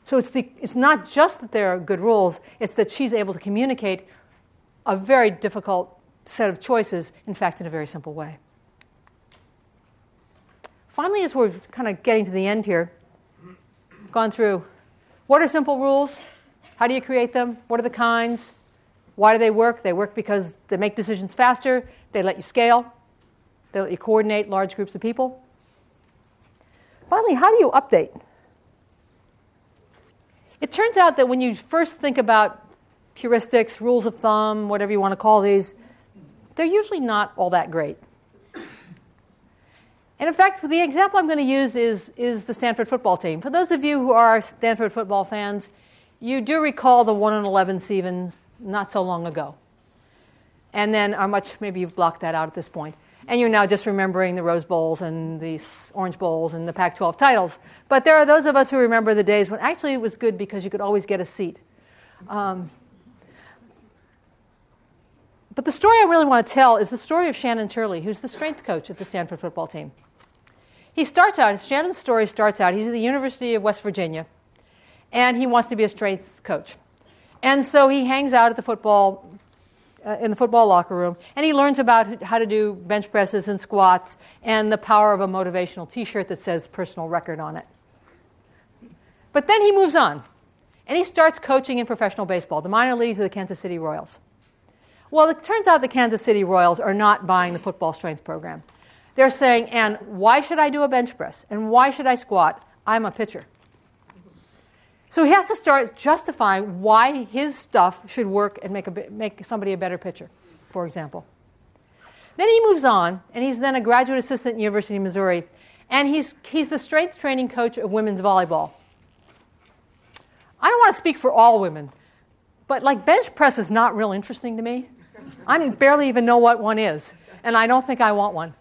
So it's, the, it's not just that there are good rules, it's that she's able to communicate a very difficult set of choices, in fact, in a very simple way. Finally, as we're kind of getting to the end here, gone through what are simple rules? How do you create them? What are the kinds? Why do they work? They work because they make decisions faster, they let you scale, they let you coordinate large groups of people. Finally, how do you update? It turns out that when you first think about heuristics, rules of thumb, whatever you want to call these, they're usually not all that great. And in fact, the example I'm going to use is, is the Stanford football team. For those of you who are Stanford football fans, you do recall the 1 in 11 season not so long ago. And then how much, maybe you've blocked that out at this point. And you're now just remembering the Rose Bowls and the Orange Bowls and the Pac 12 titles. But there are those of us who remember the days when actually it was good because you could always get a seat. Um, but the story I really want to tell is the story of Shannon Turley, who's the strength coach at the Stanford football team. He starts out, Shannon's story starts out, he's at the University of West Virginia, and he wants to be a strength coach. And so he hangs out at the football, uh, in the football locker room, and he learns about how to do bench presses and squats and the power of a motivational t shirt that says personal record on it. But then he moves on, and he starts coaching in professional baseball, the minor leagues of the Kansas City Royals. Well, it turns out the Kansas City Royals are not buying the football strength program. They're saying, and why should I do a bench press? And why should I squat? I'm a pitcher. So he has to start justifying why his stuff should work and make, a, make somebody a better pitcher, for example. Then he moves on, and he's then a graduate assistant at University of Missouri, and he's, he's the strength training coach of women's volleyball. I don't want to speak for all women, but like bench press is not real interesting to me. I barely even know what one is, and I don't think I want one.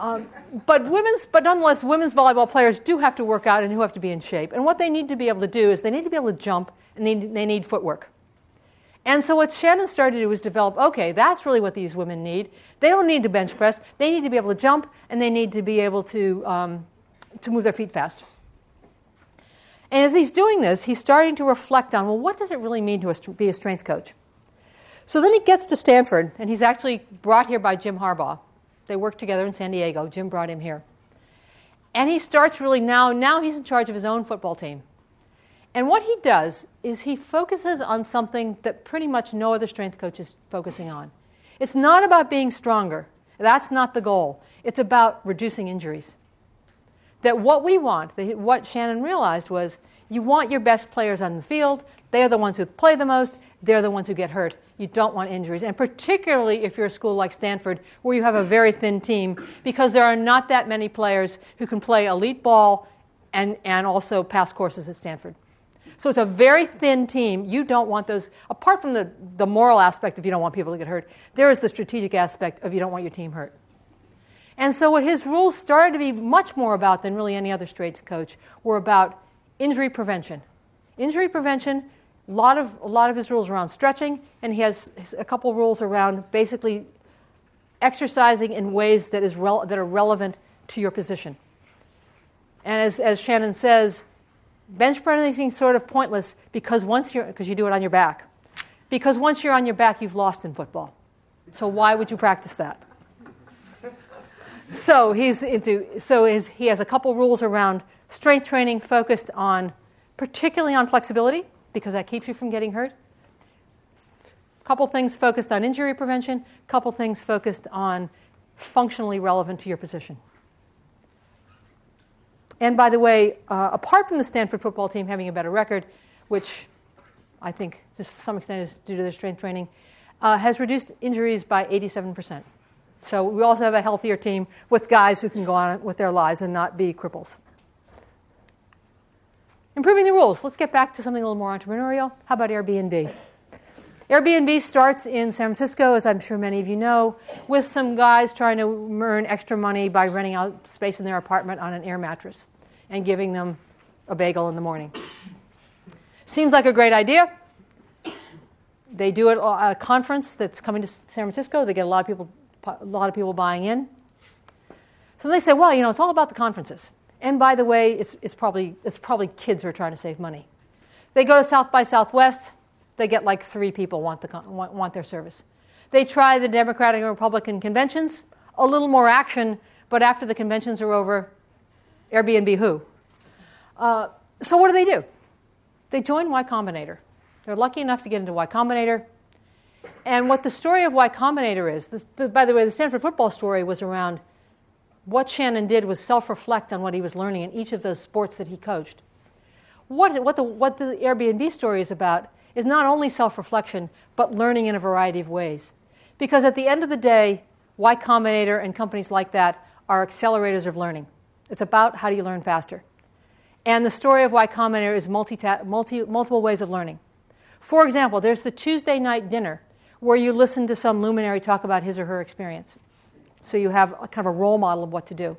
Um, but women's, but nonetheless, women's volleyball players do have to work out and do have to be in shape. And what they need to be able to do is they need to be able to jump and they, they need footwork. And so what Shannon started to do was develop, okay, that's really what these women need. They don't need to bench press. They need to be able to jump and they need to be able to, um, to move their feet fast. And as he's doing this, he's starting to reflect on, well, what does it really mean to be a strength coach? So then he gets to Stanford, and he's actually brought here by Jim Harbaugh. They worked together in San Diego. Jim brought him here. And he starts really now, now he's in charge of his own football team. And what he does is he focuses on something that pretty much no other strength coach is focusing on. It's not about being stronger. That's not the goal. It's about reducing injuries. That what we want, what Shannon realized was you want your best players on the field. They are the ones who play the most. They're the ones who get hurt. You don't want injuries. And particularly if you're a school like Stanford, where you have a very thin team, because there are not that many players who can play elite ball and, and also pass courses at Stanford. So it's a very thin team. You don't want those, apart from the, the moral aspect of you don't want people to get hurt, there is the strategic aspect of you don't want your team hurt. And so what his rules started to be much more about than really any other straights coach were about injury prevention. Injury prevention, a lot of, a lot of his rules around stretching, and he has a couple rules around basically exercising in ways that, is rel- that are relevant to your position. And as, as Shannon says, bench pressing is sort of pointless because once you're, because you do it on your back. Because once you're on your back, you've lost in football. So why would you practice that? So he's into, so he has a couple rules around strength training focused on, particularly on flexibility, because that keeps you from getting hurt. A couple things focused on injury prevention, a couple things focused on functionally relevant to your position. And by the way, uh, apart from the Stanford football team having a better record, which I think to some extent is due to their strength training, uh, has reduced injuries by 87%. So we also have a healthier team with guys who can go on with their lives and not be cripples. Improving the rules. Let's get back to something a little more entrepreneurial. How about Airbnb? Airbnb starts in San Francisco, as I'm sure many of you know, with some guys trying to earn extra money by renting out space in their apartment on an air mattress and giving them a bagel in the morning. Seems like a great idea. They do it at a conference that's coming to San Francisco. They get a lot of people, a lot of people buying in. So they say, well, you know, it's all about the conferences. And by the way, it's, it's, probably, it's probably kids who are trying to save money. They go to South by Southwest they get like three people want, the, want, want their service. They try the Democratic and Republican conventions, a little more action, but after the conventions are over, Airbnb who? Uh, so what do they do? They join Y Combinator. They're lucky enough to get into Y Combinator. And what the story of Y Combinator is, the, the, by the way, the Stanford football story was around what Shannon did was self reflect on what he was learning in each of those sports that he coached. What, what, the, what the Airbnb story is about is not only self reflection, but learning in a variety of ways. Because at the end of the day, Y Combinator and companies like that are accelerators of learning. It's about how do you learn faster. And the story of Y Combinator is multi, multi, multiple ways of learning. For example, there's the Tuesday night dinner where you listen to some luminary talk about his or her experience. So you have a, kind of a role model of what to do.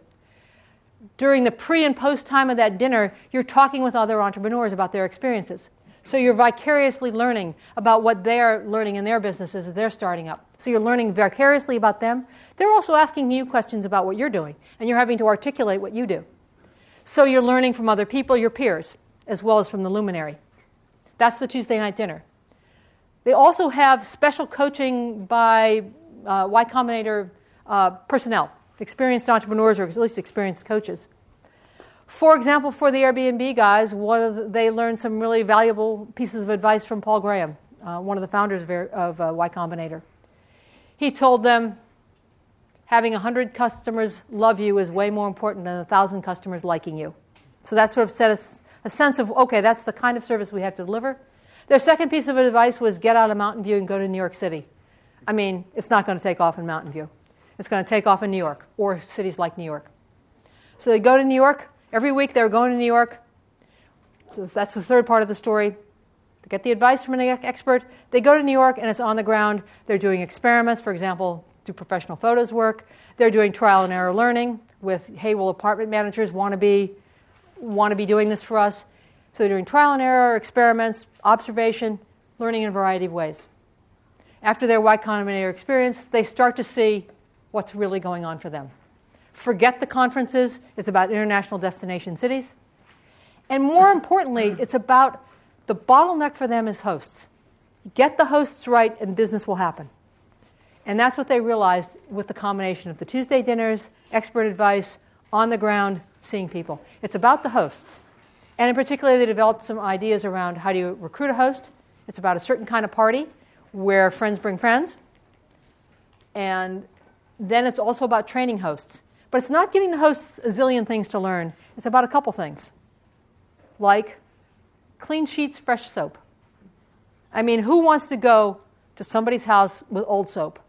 During the pre and post time of that dinner, you're talking with other entrepreneurs about their experiences. So you're vicariously learning about what they're learning in their businesses that they're starting up. So you're learning vicariously about them. They're also asking you questions about what you're doing, and you're having to articulate what you do. So you're learning from other people, your peers, as well as from the luminary. That's the Tuesday night dinner. They also have special coaching by uh, Y Combinator uh, personnel, experienced entrepreneurs or at least experienced coaches. For example, for the Airbnb guys, the, they learned some really valuable pieces of advice from Paul Graham, uh, one of the founders of, of uh, Y Combinator. He told them having 100 customers love you is way more important than 1,000 customers liking you. So that sort of set us a sense of, okay, that's the kind of service we have to deliver. Their second piece of advice was get out of Mountain View and go to New York City. I mean, it's not going to take off in Mountain View. It's going to take off in New York or cities like New York. So they go to New York, Every week they were going to New York. So that's the third part of the story. They get the advice from an expert, they go to New York and it's on the ground. They're doing experiments, for example, do professional photos work. They're doing trial and error learning with, hey, will apartment managers want to be want to be doing this for us? So they're doing trial and error, experiments, observation, learning in a variety of ways. After their Y Combinator experience, they start to see what's really going on for them. Forget the conferences, it's about international destination cities. And more importantly, (clears throat) it's about the bottleneck for them is hosts. Get the hosts right, and business will happen. And that's what they realized with the combination of the Tuesday dinners, expert advice, on the ground, seeing people. It's about the hosts. And in particular, they developed some ideas around how do you recruit a host. It's about a certain kind of party where friends bring friends. And then it's also about training hosts. But it's not giving the hosts a zillion things to learn. It's about a couple things, like clean sheets, fresh soap. I mean, who wants to go to somebody's house with old soap?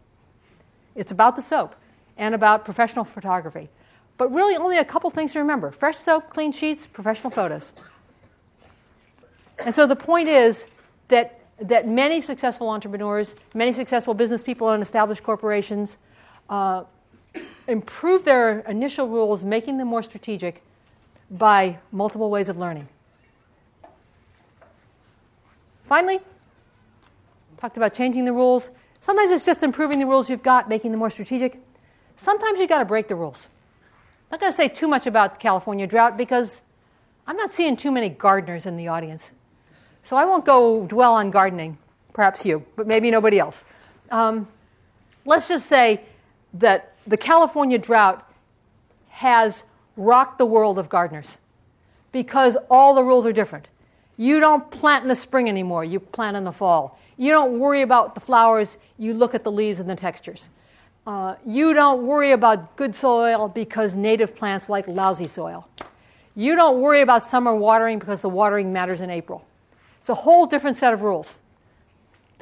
It's about the soap and about professional photography. But really, only a couple things to remember fresh soap, clean sheets, professional photos. And so the point is that, that many successful entrepreneurs, many successful business people in established corporations uh, improve their initial rules, making them more strategic by multiple ways of learning. Finally, talked about changing the rules. Sometimes it's just improving the rules you've got, making them more strategic. Sometimes you've got to break the rules. I'm not going to say too much about California drought because I'm not seeing too many gardeners in the audience. So I won't go dwell on gardening, perhaps you, but maybe nobody else. Um, let's just say that the California drought has rocked the world of gardeners because all the rules are different. You don't plant in the spring anymore, you plant in the fall. You don't worry about the flowers, you look at the leaves and the textures. Uh, you don't worry about good soil because native plants like lousy soil. You don't worry about summer watering because the watering matters in April. It's a whole different set of rules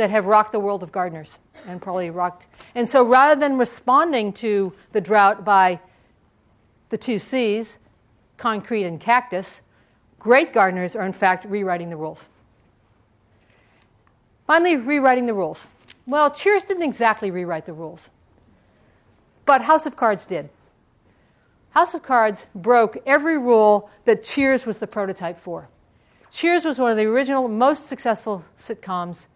that have rocked the world of gardeners and probably rocked. And so rather than responding to the drought by the two C's, concrete and cactus, great gardeners are in fact rewriting the rules. Finally, rewriting the rules. Well, Cheers didn't exactly rewrite the rules, but House of Cards did. House of Cards broke every rule that Cheers was the prototype for. Cheers was one of the original, most successful sitcoms,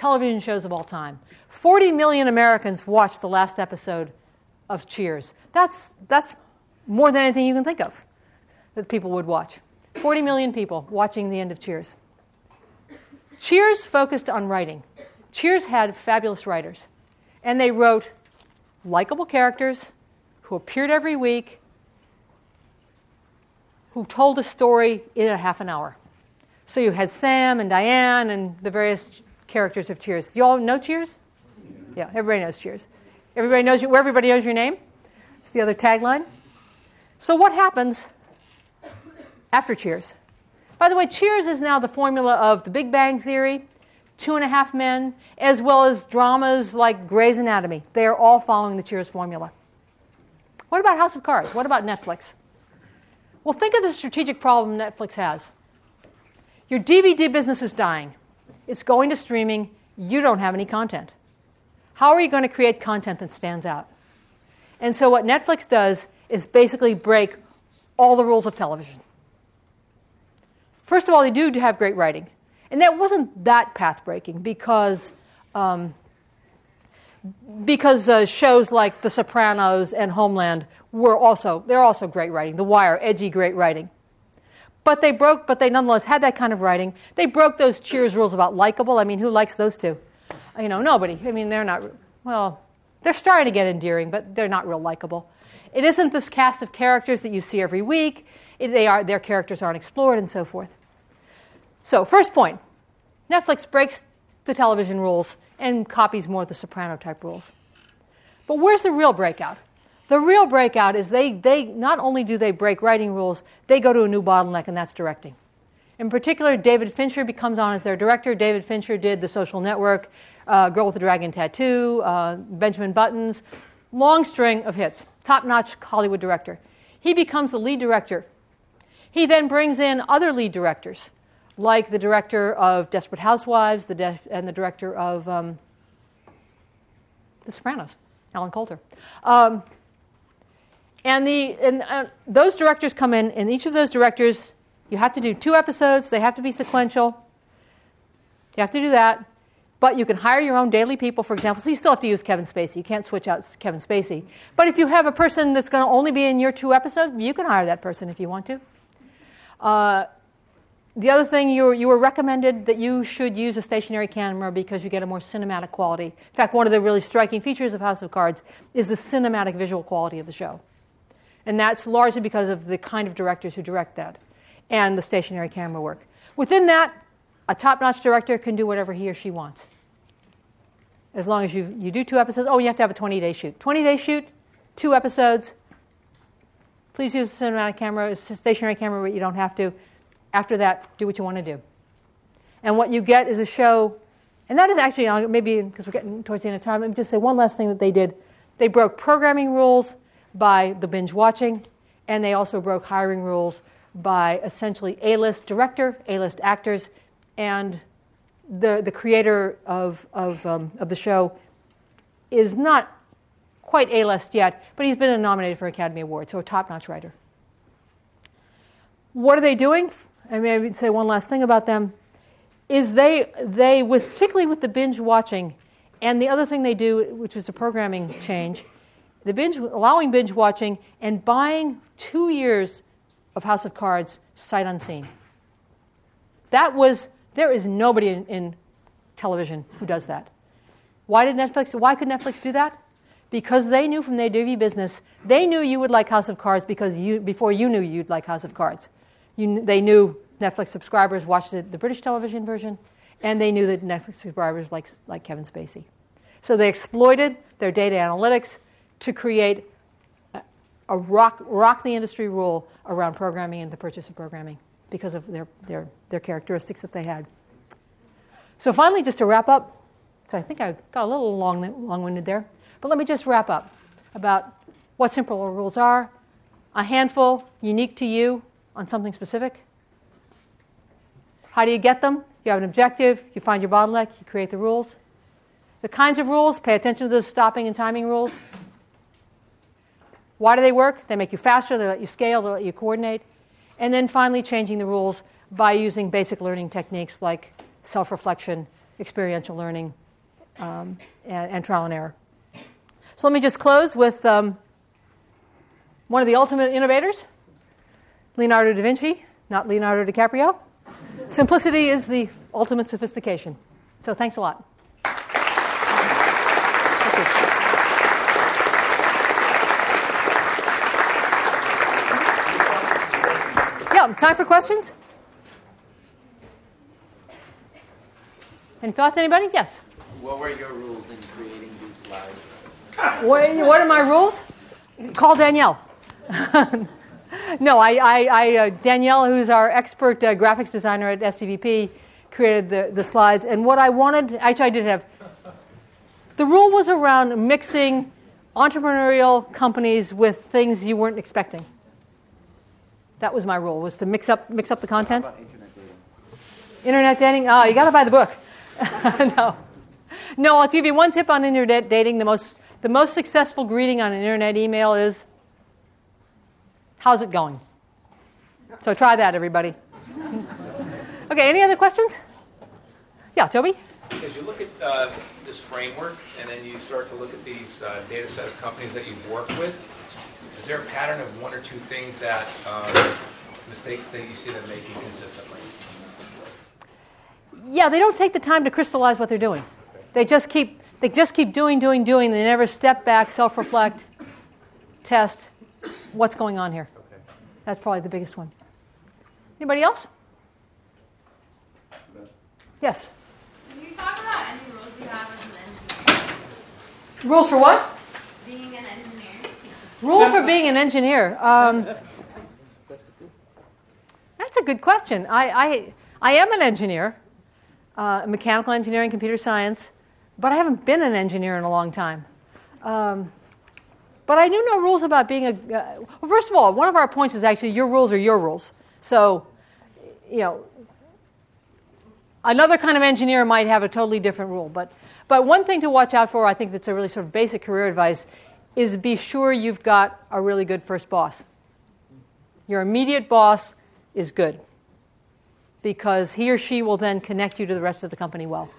television shows of all time. 40 million Americans watched the last episode of Cheers. That's, that's more than anything you can think of that people would watch. 40 million people watching the end of Cheers. Cheers focused on writing. Cheers had fabulous writers, and they wrote likable characters who appeared every week, who told a story in a half an hour. So you had Sam and Diane and the various characters of Cheers. Do you all know Cheers? Yeah, everybody knows Cheers. Everybody knows you, where everybody knows your name. It's the other tagline. So what happens after Cheers? By the way, Cheers is now the formula of The Big Bang Theory, Two and a Half Men, as well as dramas like Grey's Anatomy. They are all following the Cheers formula. What about House of Cards? What about Netflix? Well, think of the strategic problem Netflix has. Your DVD business is dying, it's going to streaming, you don't have any content. How are you going to create content that stands out? And so, what Netflix does is basically break all the rules of television. First of all, they do have great writing. And that wasn't that path breaking because, um, because uh, shows like The Sopranos and Homeland were also, they're also great writing. The Wire, edgy, great writing. But they broke, but they nonetheless had that kind of writing. They broke those Cheers rules about likable. I mean, who likes those two? You know, nobody. I mean, they're not, well, they're starting to get endearing, but they're not real likable. It isn't this cast of characters that you see every week. It, they are, their characters aren't explored and so forth. So, first point Netflix breaks the television rules and copies more of the soprano type rules. But where's the real breakout? The real breakout is they, they not only do they break writing rules, they go to a new bottleneck, and that's directing. In particular, David Fincher becomes on as their director. David Fincher did The Social Network, uh, Girl with the Dragon Tattoo, uh, Benjamin Buttons, long string of hits, top notch Hollywood director. He becomes the lead director. He then brings in other lead directors like the director of Desperate Housewives the de- and the director of um, The Sopranos, Allen Coulter. Um, and the, and, uh, those directors come in, and each of those directors, you have to do two episodes, they have to be sequential. You have to do that. But you can hire your own daily people, for example. So you still have to use Kevin Spacey. You can't switch out Kevin Spacey. But if you have a person that's going to only be in your two episodes, you can hire that person if you want to. Uh, the other thing, you were, you were recommended that you should use a stationary camera because you get a more cinematic quality. In fact, one of the really striking features of House of Cards is the cinematic visual quality of the show. And that's largely because of the kind of directors who direct that and the stationary camera work. Within that, a top notch director can do whatever he or she wants. As long as you, you do two episodes, oh, you have to have a 20 day shoot. 20 day shoot, two episodes. Please use a cinematic camera, a stationary camera, but you don't have to. After that, do what you want to do. And what you get is a show, and that is actually, uh, maybe because we're getting towards the end of time, let me just say one last thing that they did. They broke programming rules by the binge watching, and they also broke hiring rules by essentially A list director, A list actors, and the, the creator of, of, um, of the show is not quite A list yet, but he's been nominated for Academy Award, so a top notch writer. What are they doing? I maybe say one last thing about them is they, they with, particularly with the binge watching, and the other thing they do, which is a programming change, the binge, allowing binge watching and buying two years of House of Cards sight unseen. That was, there is nobody in, in television who does that. Why did Netflix, why could Netflix do that? Because they knew from their TV business, they knew you would like House of Cards because you, before you knew you'd like House of Cards. You, they knew Netflix subscribers watched the, the British television version, and they knew that Netflix subscribers like, like Kevin Spacey. So they exploited their data analytics to create a, rock, rock the industry rule around programming and the purchase of programming because of their, their, their characteristics that they had. So finally, just to wrap up, so I think I got a little long, long-winded there, but let me just wrap up about what simple rules are, a handful unique to you on something specific. How do you get them? You have an objective, you find your bottleneck, you create the rules. The kinds of rules, pay attention to those stopping and timing rules. Why do they work? They make you faster, they let you scale, they let you coordinate. And then finally, changing the rules by using basic learning techniques like self reflection, experiential learning, um, and, and, trial and error. So let me just close with um, one of the ultimate innovators, Leonardo da Vinci, not Leonardo DiCaprio. Simplicity is the ultimate sophistication. So thanks a lot. Yeah, time for questions? Any thoughts, anybody? Yes. What were your rules in creating these slides? What, what are my rules? Call Danielle. (laughs) no, I, I, I uh, Danielle, who's our expert uh, graphics designer at STVP, created the, the slides. And what I wanted, actually, I did have, the rule was around mixing entrepreneurial companies with things you weren't expecting. That was my rule, was to mix up, mix up the content. internet dating? Internet dating? Oh, you got to buy the book. (laughs) no. No, I'll give you one tip on internet dating. The most, the most successful greeting on an internet email is, How's it going? So try that, everybody. (laughs) okay, any other questions? Yeah, Toby? As you look at uh, this framework and then you start to look at these uh, data set of companies that you've worked with, is there a pattern of one or two things that uh, mistakes that you see them making consistently? Yeah, they don't take the time to crystallize what they're doing. They just keep they just keep doing, doing, doing. They never step back, self-reflect, test what's going on here. Okay. That's probably the biggest one. Anybody else? Yes. Can you talk about any rules you have as an engineer? Rules for what? Being an engineer. Rule for being an engineer. Um, that's a good question. I, I, I am an engineer, uh, mechanical engineering, computer science, but I haven't been an engineer in a long time. Um, but I do know rules about being a. Uh, well, first of all, one of our points is actually your rules are your rules. So, you know, another kind of engineer might have a totally different rule. But, but one thing to watch out for, I think that's a really sort of basic career advice, is be sure you've got a really good first boss. Your immediate boss is good because he or she will then connect you to the rest of the company well.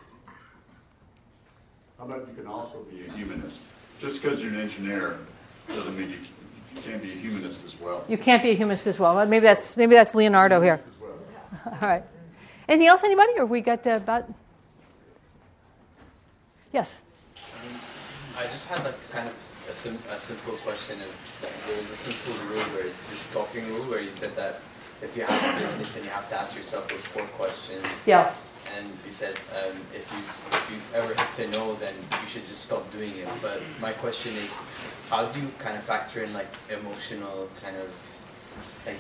How about you can also be a humanist? Just because you're an engineer doesn't mean you can't be a humanist as well. You can't be a humanist as well. Maybe that's maybe that's Leonardo here. Well. (laughs) All right. Anything else, anybody? Or we got uh, about? Yes. I just had like kind of a, sim- a simple question. Of, there was a simple rule where this talking rule where you said that if you have a business and you have to ask yourself those four questions. Yeah. And you said um, if you if you ever hit to no, then you should just stop doing it. But my question is, how do you kind of factor in like emotional kind of like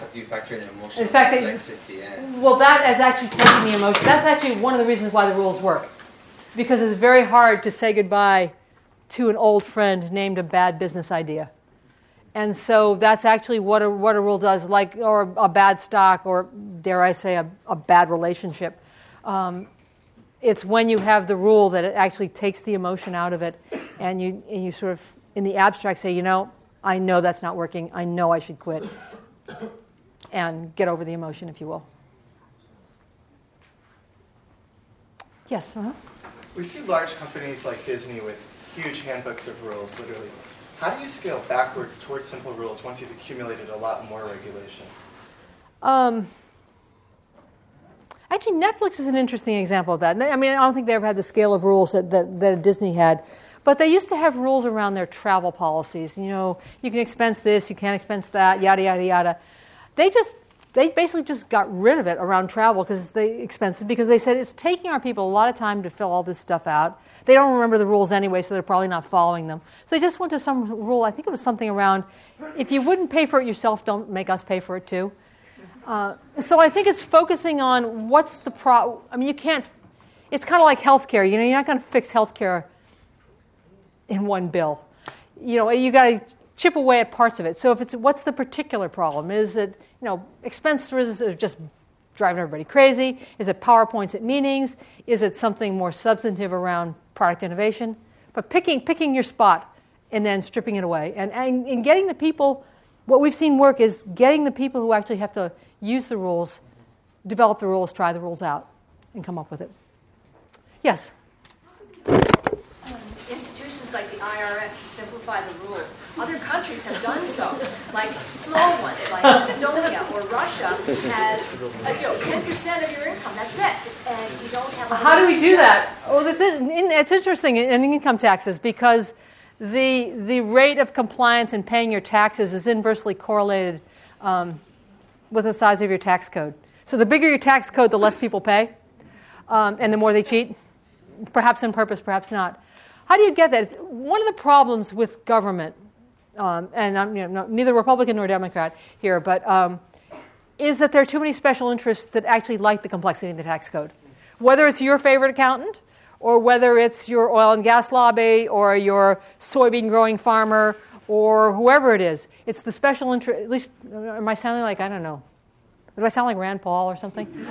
how do you factor in emotional In fact, it- complexity? Yeah. Well, that is actually taking the emotion. That's actually one of the reasons why the rules work. Because it's very hard to say goodbye to an old friend named a bad business idea. And so that's actually what a, what a rule does, like, or a bad stock, or dare I say, a, a bad relationship. Um, it's when you have the rule that it actually takes the emotion out of it, and you, and you sort of, in the abstract, say, you know, I know that's not working. I know I should quit. And get over the emotion, if you will. Yes. Uh-huh. We see large companies like Disney with huge handbooks of rules, literally. How do you scale backwards towards simple rules once you've accumulated a lot more regulation? Um, actually, Netflix is an interesting example of that. I mean, I don't think they ever had the scale of rules that, that, that Disney had. But they used to have rules around their travel policies. You know, you can expense this, you can't expense that, yada, yada, yada. They just, they basically just got rid of it around travel because they expenses because they said it's taking our people a lot of time to fill all this stuff out. They don't remember the rules anyway, so they're probably not following them. So they just went to some rule. I think it was something around if you wouldn't pay for it yourself, don't make us pay for it too. Uh, so I think it's focusing on what's the pro. I mean, you can't. It's kind of like healthcare. You know, you're not going to fix healthcare in one bill. You know, you got to chip away at parts of it. So if it's what's the particular problem? Is it you know expenses are just driving everybody crazy? Is it PowerPoints at meetings? Is it something more substantive around product innovation? But picking picking your spot and then stripping it away and, and, and getting the people. What we've seen work is getting the people who actually have to use the rules, develop the rules, try the rules out, and come up with it. Yes. Like the IRS to simplify the rules. Other countries have done so, like small ones, like Estonia or Russia has, uh, you know, 10% of your income. That's it, and you don't have. How do we do that? Well, it's, it's interesting in income taxes because the, the rate of compliance in paying your taxes is inversely correlated um, with the size of your tax code. So the bigger your tax code, the less people pay, um, and the more they cheat, perhaps on purpose, perhaps not. How do you get that? One of the problems with government, um, and I'm you know, neither Republican nor Democrat here, but um, is that there are too many special interests that actually like the complexity of the tax code. Whether it's your favorite accountant, or whether it's your oil and gas lobby, or your soybean growing farmer, or whoever it is, it's the special interest. At least, am I sounding like I don't know? Do I sound like Rand Paul or something? (laughs)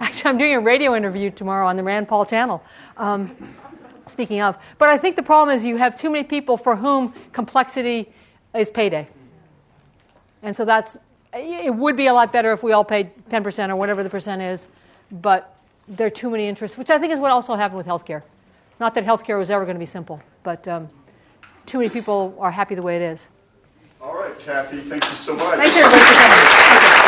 Actually, I'm doing a radio interview tomorrow on the Rand Paul channel. Um, speaking of, but I think the problem is you have too many people for whom complexity is payday. And so that's, it would be a lot better if we all paid 10% or whatever the percent is, but there are too many interests, which I think is what also happened with healthcare. Not that healthcare was ever going to be simple, but um, too many people are happy the way it is. All right, Kathy, thank you so much. Thank you, everybody, for coming.